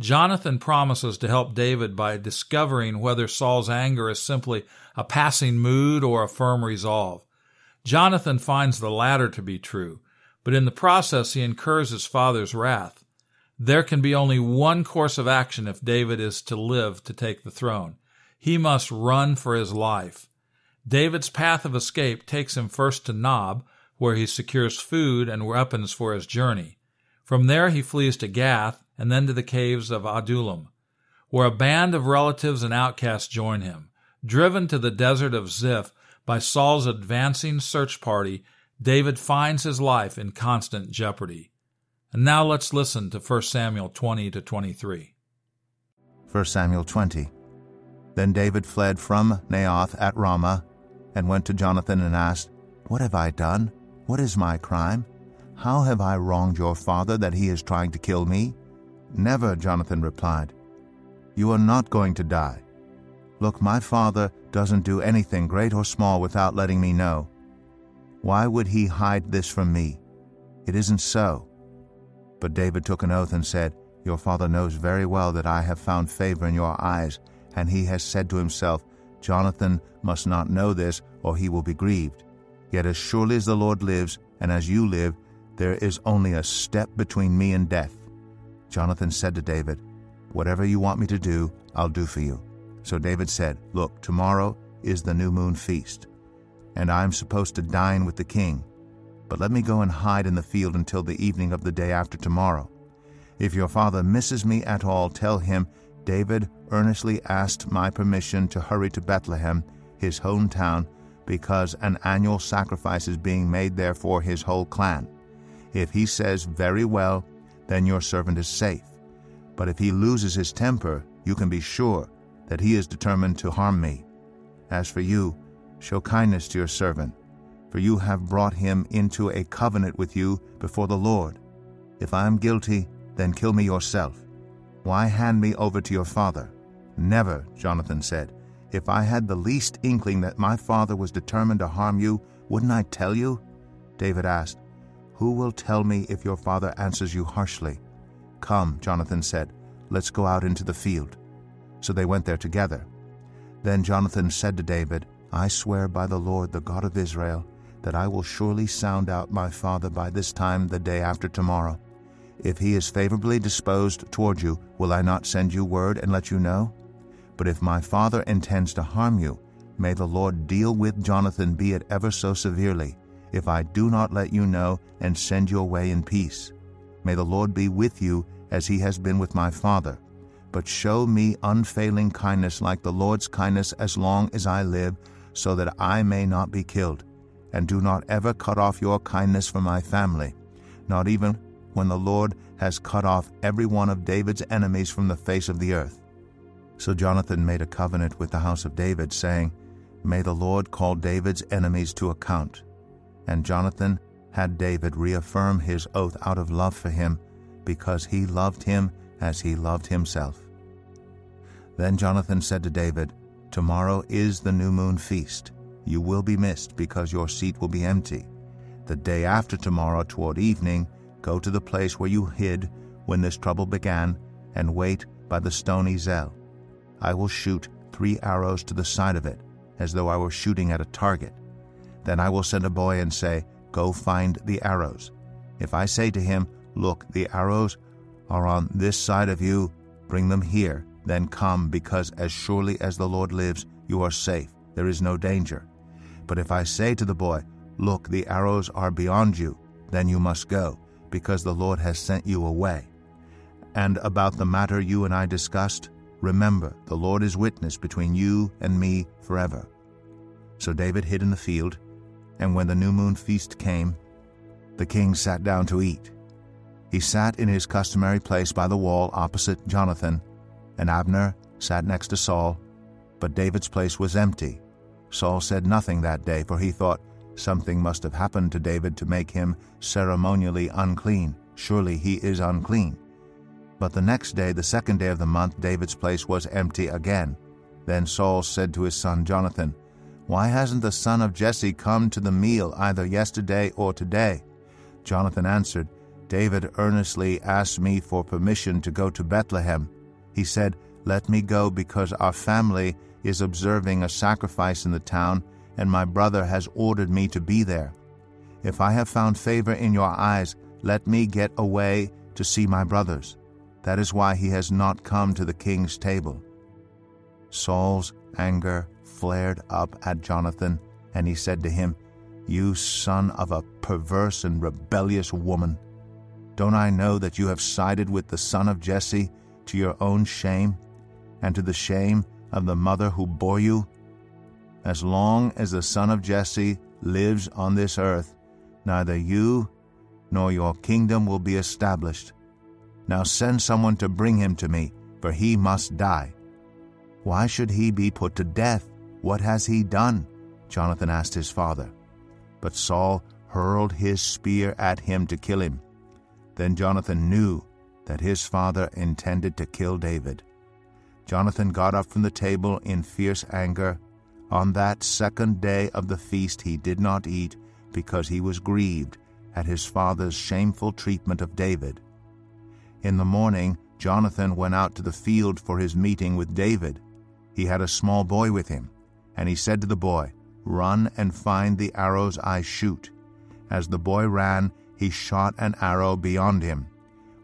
Jonathan promises to help David by discovering whether Saul's anger is simply a passing mood or a firm resolve. Jonathan finds the latter to be true, but in the process he incurs his father's wrath. There can be only one course of action if David is to live to take the throne. He must run for his life. David's path of escape takes him first to Nob, where he secures food and weapons for his journey. From there he flees to Gath and then to the caves of Adullam, where a band of relatives and outcasts join him. Driven to the desert of Ziph by Saul's advancing search party, David finds his life in constant jeopardy. And now let's listen to 1 Samuel 20 to 23. 1 Samuel 20. Then David fled from Naioth at Ramah and went to Jonathan and asked, What have I done? What is my crime? How have I wronged your father that he is trying to kill me? Never, Jonathan replied. You are not going to die. Look, my father doesn't do anything great or small without letting me know. Why would he hide this from me? It isn't so. But David took an oath and said, Your father knows very well that I have found favor in your eyes, and he has said to himself, Jonathan must not know this, or he will be grieved. Yet as surely as the Lord lives, and as you live, there is only a step between me and death. Jonathan said to David, Whatever you want me to do, I'll do for you. So David said, Look, tomorrow is the new moon feast, and I am supposed to dine with the king. But let me go and hide in the field until the evening of the day after tomorrow. If your father misses me at all, tell him, David earnestly asked my permission to hurry to Bethlehem, his hometown, because an annual sacrifice is being made there for his whole clan. If he says, Very well, then your servant is safe. But if he loses his temper, you can be sure that he is determined to harm me. As for you, show kindness to your servant, for you have brought him into a covenant with you before the Lord. If I am guilty, then kill me yourself. Why hand me over to your father? Never, Jonathan said. If I had the least inkling that my father was determined to harm you, wouldn't I tell you? David asked, who will tell me if your father answers you harshly? Come, Jonathan said, let's go out into the field. So they went there together. Then Jonathan said to David, I swear by the Lord, the God of Israel, that I will surely sound out my father by this time the day after tomorrow. If he is favorably disposed toward you, will I not send you word and let you know? But if my father intends to harm you, may the Lord deal with Jonathan, be it ever so severely, if I do not let you know and send you away in peace. May the Lord be with you as he has been with my father. But show me unfailing kindness like the Lord's kindness as long as I live, so that I may not be killed. And do not ever cut off your kindness from my family, not even when the Lord has cut off every one of David's enemies from the face of the earth. So Jonathan made a covenant with the house of David, saying, May the Lord call David's enemies to account and Jonathan had David reaffirm his oath out of love for him, because he loved him as he loved himself. Then Jonathan said to David, Tomorrow is the new moon feast. You will be missed, because your seat will be empty. The day after tomorrow, toward evening, go to the place where you hid when this trouble began, and wait by the stony Ezel. I will shoot three arrows to the side of it, as though I were shooting at a target. Then I will send a boy and say, Go find the arrows. If I say to him, Look, the arrows are on this side of you, bring them here, then come, because as surely as the Lord lives, you are safe. There is no danger. But if I say to the boy, Look, the arrows are beyond you, then you must go, because the Lord has sent you away. And about the matter you and I discussed, remember, the Lord is witness between you and me forever. So David hid in the field and when the new moon feast came, the king sat down to eat. He sat in his customary place by the wall opposite Jonathan, and Abner, sat next to Saul, but David's place was empty. Saul said nothing that day, for he thought, Something must have happened to David to make him ceremonially unclean. Surely he is unclean. But the next day, the second day of the month, David's place was empty again. Then Saul said to his son Jonathan, Why hasn't the son of Jesse come to the meal either yesterday or today? Jonathan answered, David earnestly asked me for permission to go to Bethlehem. He said, Let me go because our family is observing a sacrifice in the town, and my brother has ordered me to be there. If I have found favor in your eyes, let me get away to see my brothers. That is why he has not come to the king's table. Saul's anger flared up at Jonathan, and he said to him, You son of a perverse and rebellious woman! Don't I know that you have sided with the son of Jesse to your own shame, and to the shame of the mother who bore you? As long as the son of Jesse lives on this earth, neither you nor your kingdom will be established. Now send someone to bring him to me, for he must die. Why should he be put to death? What has he done? Jonathan asked his father. But Saul hurled his spear at him to kill him. Then Jonathan knew that his father intended to kill David. Jonathan got up from the table in fierce anger. On that second day of the feast he did not eat, because he was grieved at his father's shameful treatment of David. In the morning, Jonathan went out to the field for his meeting with David. He had a small boy with him, and he said to the boy, Run and find the arrows I shoot. As the boy ran, he shot an arrow beyond him.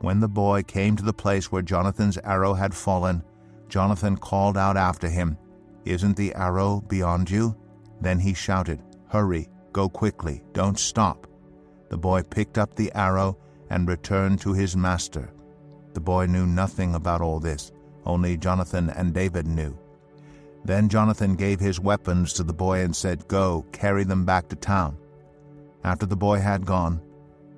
When the boy came to the place where Jonathan's arrow had fallen, Jonathan called out after him, Isn't the arrow beyond you? Then he shouted, Hurry, go quickly, don't stop. The boy picked up the arrow and returned to his master. The boy knew nothing about all this, only Jonathan and David knew. Then Jonathan gave his weapons to the boy and said, Go, carry them back to town. After the boy had gone,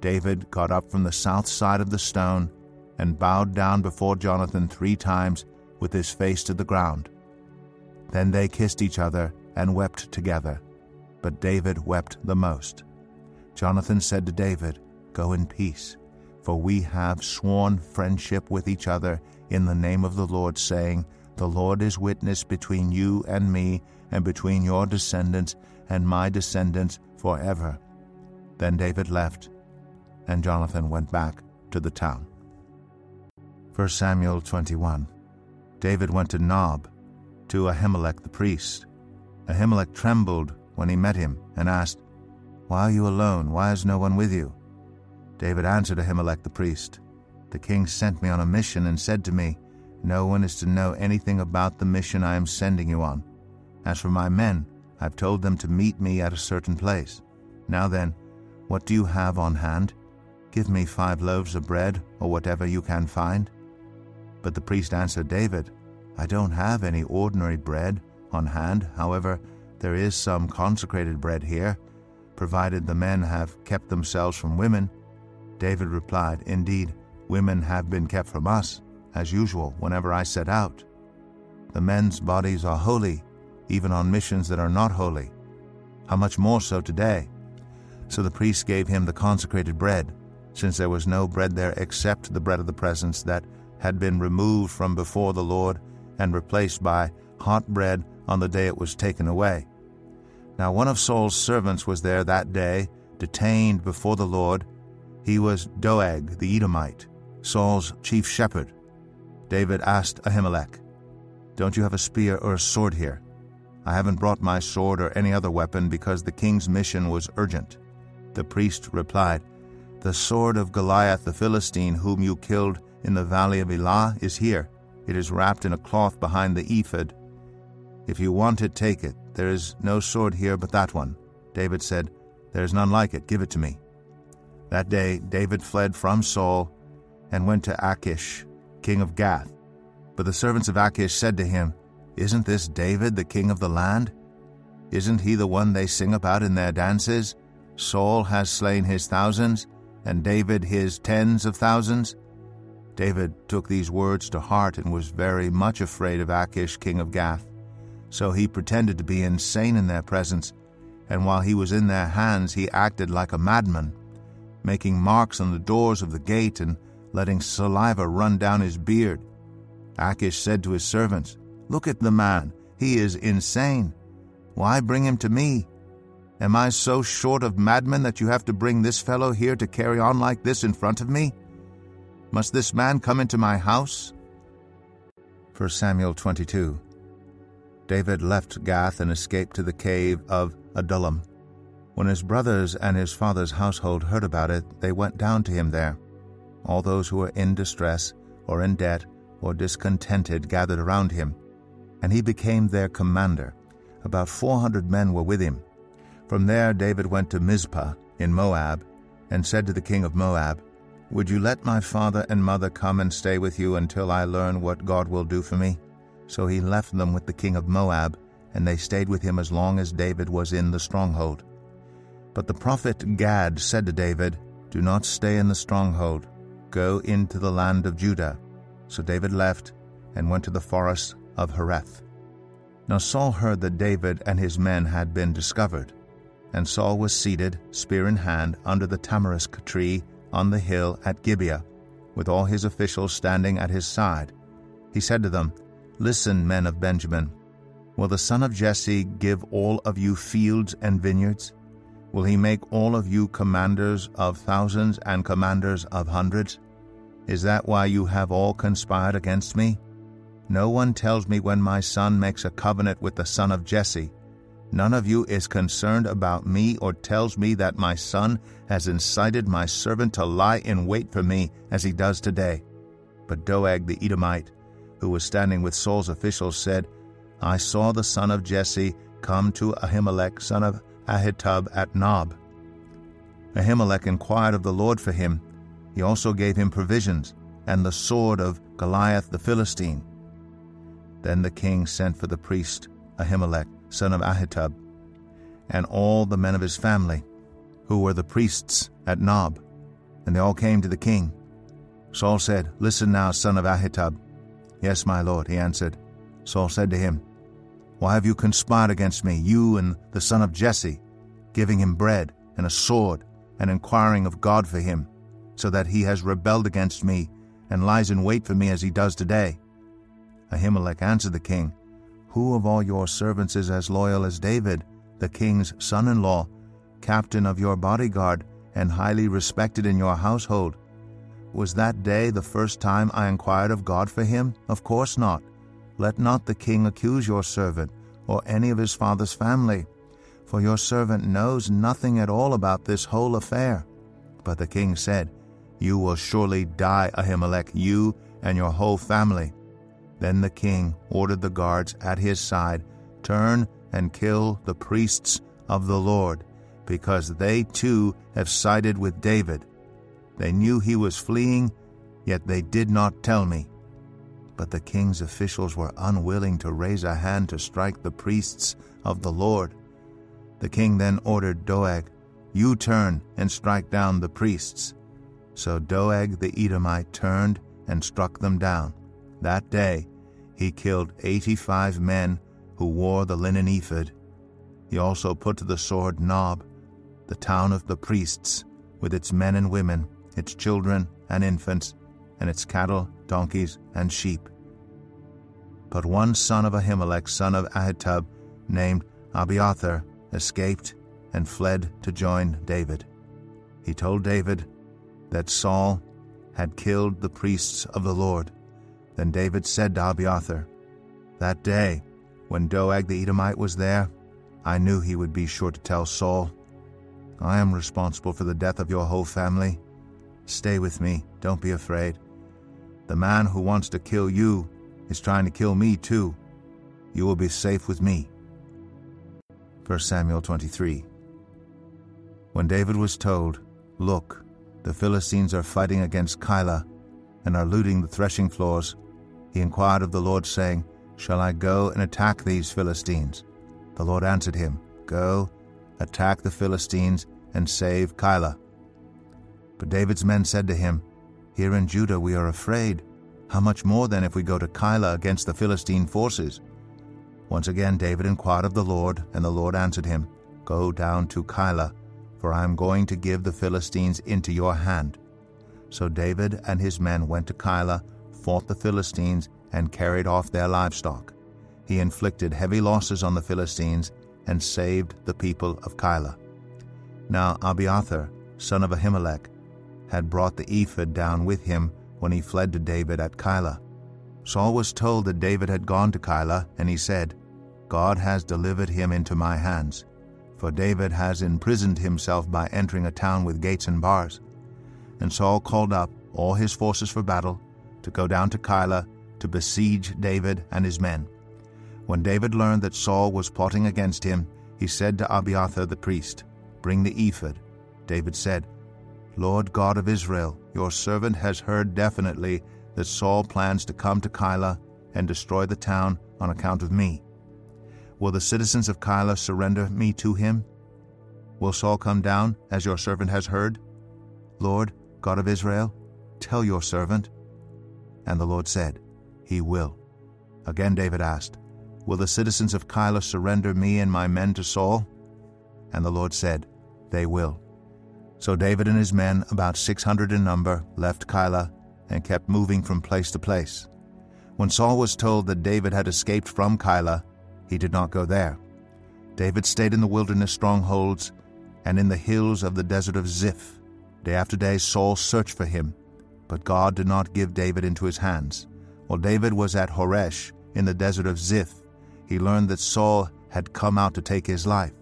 David got up from the south side of the stone and bowed down before Jonathan three times with his face to the ground. Then they kissed each other and wept together, but David wept the most. Jonathan said to David, Go in peace for we have sworn friendship with each other in the name of the Lord, saying, The Lord is witness between you and me, and between your descendants and my descendants forever. Then David left, and Jonathan went back to the town. 1 Samuel 21 David went to Nob, to Ahimelech the priest. Ahimelech trembled when he met him, and asked, Why are you alone? Why is no one with you? David answered Ahimelech the priest, The king sent me on a mission and said to me, No one is to know anything about the mission I am sending you on. As for my men, I've told them to meet me at a certain place. Now then, what do you have on hand? Give me five loaves of bread, or whatever you can find. But the priest answered David, I don't have any ordinary bread on hand. However, there is some consecrated bread here, provided the men have kept themselves from women David replied, Indeed, women have been kept from us, as usual, whenever I set out. The men's bodies are holy, even on missions that are not holy. How much more so today? So the priest gave him the consecrated bread, since there was no bread there except the bread of the presence that had been removed from before the Lord and replaced by hot bread on the day it was taken away. Now one of Saul's servants was there that day, detained before the Lord, he was Doeg the Edomite, Saul's chief shepherd. David asked Ahimelech, Don't you have a spear or a sword here? I haven't brought my sword or any other weapon because the king's mission was urgent. The priest replied, The sword of Goliath the Philistine, whom you killed in the valley of Elah, is here. It is wrapped in a cloth behind the ephod. If you want it, take it. There is no sword here but that one. David said, There is none like it. Give it to me. That day David fled from Saul and went to Achish, king of Gath. But the servants of Achish said to him, Isn't this David, the king of the land? Isn't he the one they sing about in their dances? Saul has slain his thousands, and David his tens of thousands. David took these words to heart and was very much afraid of Achish, king of Gath. So he pretended to be insane in their presence, and while he was in their hands, he acted like a madman, making marks on the doors of the gate and letting saliva run down his beard. Achish said to his servants, Look at the man, he is insane. Why bring him to me? Am I so short of madmen that you have to bring this fellow here to carry on like this in front of me? Must this man come into my house? 1 Samuel 22 David left Gath and escaped to the cave of Adullam. When his brothers and his father's household heard about it, they went down to him there. All those who were in distress, or in debt, or discontented gathered around him, and he became their commander. About four hundred men were with him. From there David went to Mizpah in Moab, and said to the king of Moab, would you let my father and mother come and stay with you until I learn what God will do for me? So he left them with the king of Moab, and they stayed with him as long as David was in the stronghold. But the prophet Gad said to David, Do not stay in the stronghold. Go into the land of Judah. So David left and went to the forest of Hereth. Now Saul heard that David and his men had been discovered. And Saul was seated, spear in hand, under the tamarisk tree on the hill at Gibeah, with all his officials standing at his side. He said to them, Listen, men of Benjamin, will the son of Jesse give all of you fields and vineyards? Will he make all of you commanders of thousands and commanders of hundreds? Is that why you have all conspired against me? No one tells me when my son makes a covenant with the son of Jesse None of you is concerned about me or tells me that my son has incited my servant to lie in wait for me as he does today. But Doeg the Edomite, who was standing with Saul's officials, said, I saw the son of Jesse come to Ahimelech, son of Ahitub, at Nob. Ahimelech inquired of the Lord for him. He also gave him provisions, and the sword of Goliath the Philistine. Then the king sent for the priest Ahimelech, son of Ahitub, and all the men of his family, who were the priests at Nob, and they all came to the king. Saul said, Listen now, son of Ahitub. Yes, my lord, he answered. Saul said to him, Why have you conspired against me, you and the son of Jesse, giving him bread and a sword, and inquiring of God for him, so that he has rebelled against me, and lies in wait for me as he does today? Ahimelech answered the king, who of all your servants is as loyal as David, the king's son in law, captain of your bodyguard, and highly respected in your household? Was that day the first time I inquired of God for him? Of course not. Let not the king accuse your servant, or any of his father's family, for your servant knows nothing at all about this whole affair. But the king said, You will surely die, Ahimelech, you and your whole family. Then the king ordered the guards at his side, Turn and kill the priests of the Lord, because they too have sided with David. They knew he was fleeing, yet they did not tell me. But the king's officials were unwilling to raise a hand to strike the priests of the Lord. The king then ordered Doeg, You turn and strike down the priests. So Doeg the Edomite turned and struck them down. That day he killed eighty five men who wore the linen ephod. He also put to the sword Nob, the town of the priests, with its men and women, its children and infants, and its cattle, donkeys, and sheep. But one son of Ahimelech, son of Ahitub, named Abiathar, escaped and fled to join David. He told David that Saul had killed the priests of the Lord. Then David said to Abiathar, That day, when Doeg the Edomite was there, I knew he would be sure to tell Saul, I am responsible for the death of your whole family. Stay with me, don't be afraid. The man who wants to kill you is trying to kill me too. You will be safe with me. 1 Samuel 23 When David was told, Look, the Philistines are fighting against Keilah and are looting the threshing floors, he inquired of the Lord, saying, Shall I go and attack these Philistines? The Lord answered him, Go, attack the Philistines, and save Keilah. But David's men said to him, Here in Judah we are afraid. How much more then if we go to Keilah against the Philistine forces? Once again David inquired of the Lord, and the Lord answered him, Go down to Keilah, for I am going to give the Philistines into your hand. So David and his men went to Keilah, fought the Philistines, and carried off their livestock. He inflicted heavy losses on the Philistines and saved the people of Keilah. Now Abiathar, son of Ahimelech, had brought the ephod down with him when he fled to David at Keilah. Saul was told that David had gone to Keilah, and he said, God has delivered him into my hands, for David has imprisoned himself by entering a town with gates and bars. And Saul called up all his forces for battle to go down to Keilah to besiege David and his men. When David learned that Saul was plotting against him, he said to Abiathar the priest, Bring the ephod. David said, Lord God of Israel, your servant has heard definitely that Saul plans to come to Keilah and destroy the town on account of me. Will the citizens of Keilah surrender me to him? Will Saul come down, as your servant has heard? Lord, God of Israel, tell your servant. And the Lord said, He will. Again David asked, Will the citizens of Keilah surrender me and my men to Saul? And the Lord said, They will. So David and his men, about six hundred in number, left Keilah and kept moving from place to place. When Saul was told that David had escaped from Keilah, he did not go there. David stayed in the wilderness strongholds and in the hills of the desert of Ziph. Day after day Saul searched for him, but God did not give David into his hands. While David was at Horesh in the desert of Ziph, he learned that Saul had come out to take his life.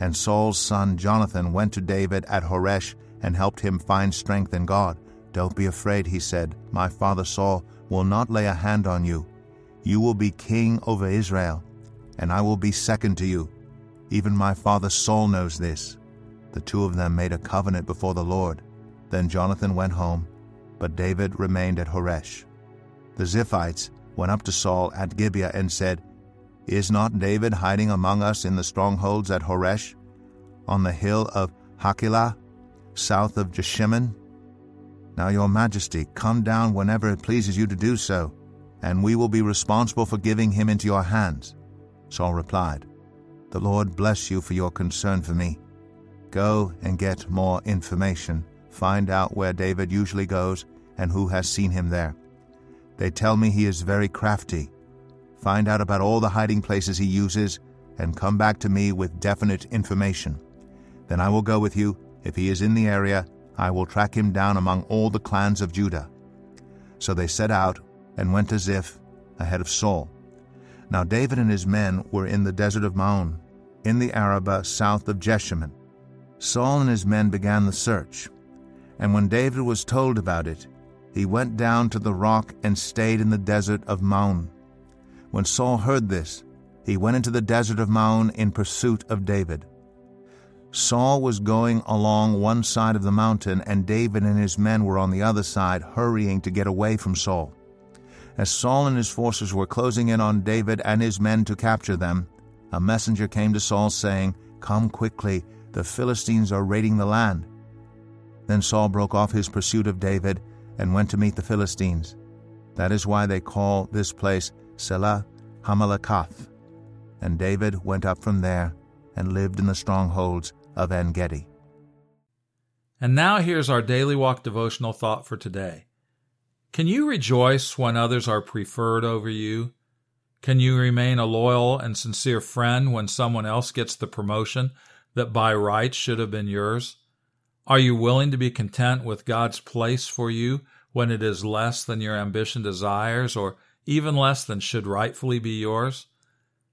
And Saul's son Jonathan went to David at Horesh and helped him find strength in God. Don't be afraid, he said. My father Saul will not lay a hand on you. You will be king over Israel, and I will be second to you. Even my father Saul knows this. The two of them made a covenant before the Lord. Then Jonathan went home, but David remained at Horesh. The Ziphites went up to Saul at Gibeah and said, Is not David hiding among us in the strongholds at Horesh, on the hill of Hakilah, south of Jeshimon? Now, your majesty, come down whenever it pleases you to do so, and we will be responsible for giving him into your hands. Saul replied, The Lord bless you for your concern for me. Go and get more information. Find out where David usually goes and who has seen him there. They tell me he is very crafty. Find out about all the hiding places he uses and come back to me with definite information. Then I will go with you. If he is in the area, I will track him down among all the clans of Judah. So they set out and went to Ziph ahead of Saul. Now David and his men were in the desert of Maon, in the Arabah south of Jeshimon. Saul and his men began the search. And when David was told about it, he went down to the rock and stayed in the desert of Maon. When Saul heard this, he went into the desert of Maon in pursuit of David. Saul was going along one side of the mountain, and David and his men were on the other side, hurrying to get away from Saul. As Saul and his forces were closing in on David and his men to capture them, a messenger came to Saul saying, Come quickly, the Philistines are raiding the land. Then Saul broke off his pursuit of David and went to meet the Philistines. That is why they call this place Sela Hammahlekoth. And David went up from there and lived in the strongholds of En Gedi. And now here's our daily walk devotional thought for today. Can you rejoice when others are preferred over you? Can you remain a loyal and sincere friend when someone else gets the promotion that by rights should have been yours? Are you willing to be content with God's place for you when it is less than your ambition desires or even less than should rightfully be yours?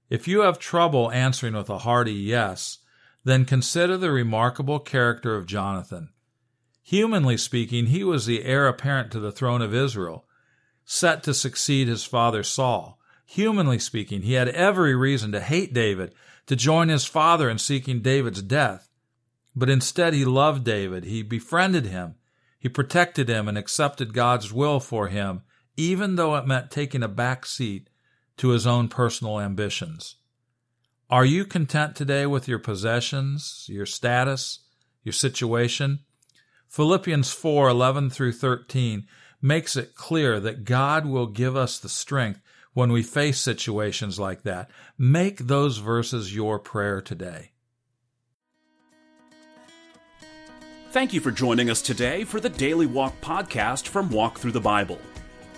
If you have trouble answering with a hearty yes, then consider the remarkable character of Jonathan. Humanly speaking, he was the heir apparent to the throne of Israel, set to succeed his father Saul. Humanly speaking, he had every reason to hate David to join his father in seeking David's death. But instead, he loved David. He befriended him. He protected him and accepted God's will for him, even though it meant taking a back seat to his own personal ambitions. Are you content today with your possessions, your status, your situation? Philippians 4 11 through 13 makes it clear that God will give us the strength when we face situations like that. Make those verses your prayer today. Thank you for joining us today for the Daily Walk podcast from Walk Through the Bible.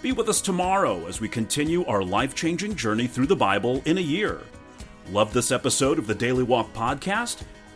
Be with us tomorrow as we continue our life changing journey through the Bible in a year. Love this episode of the Daily Walk podcast?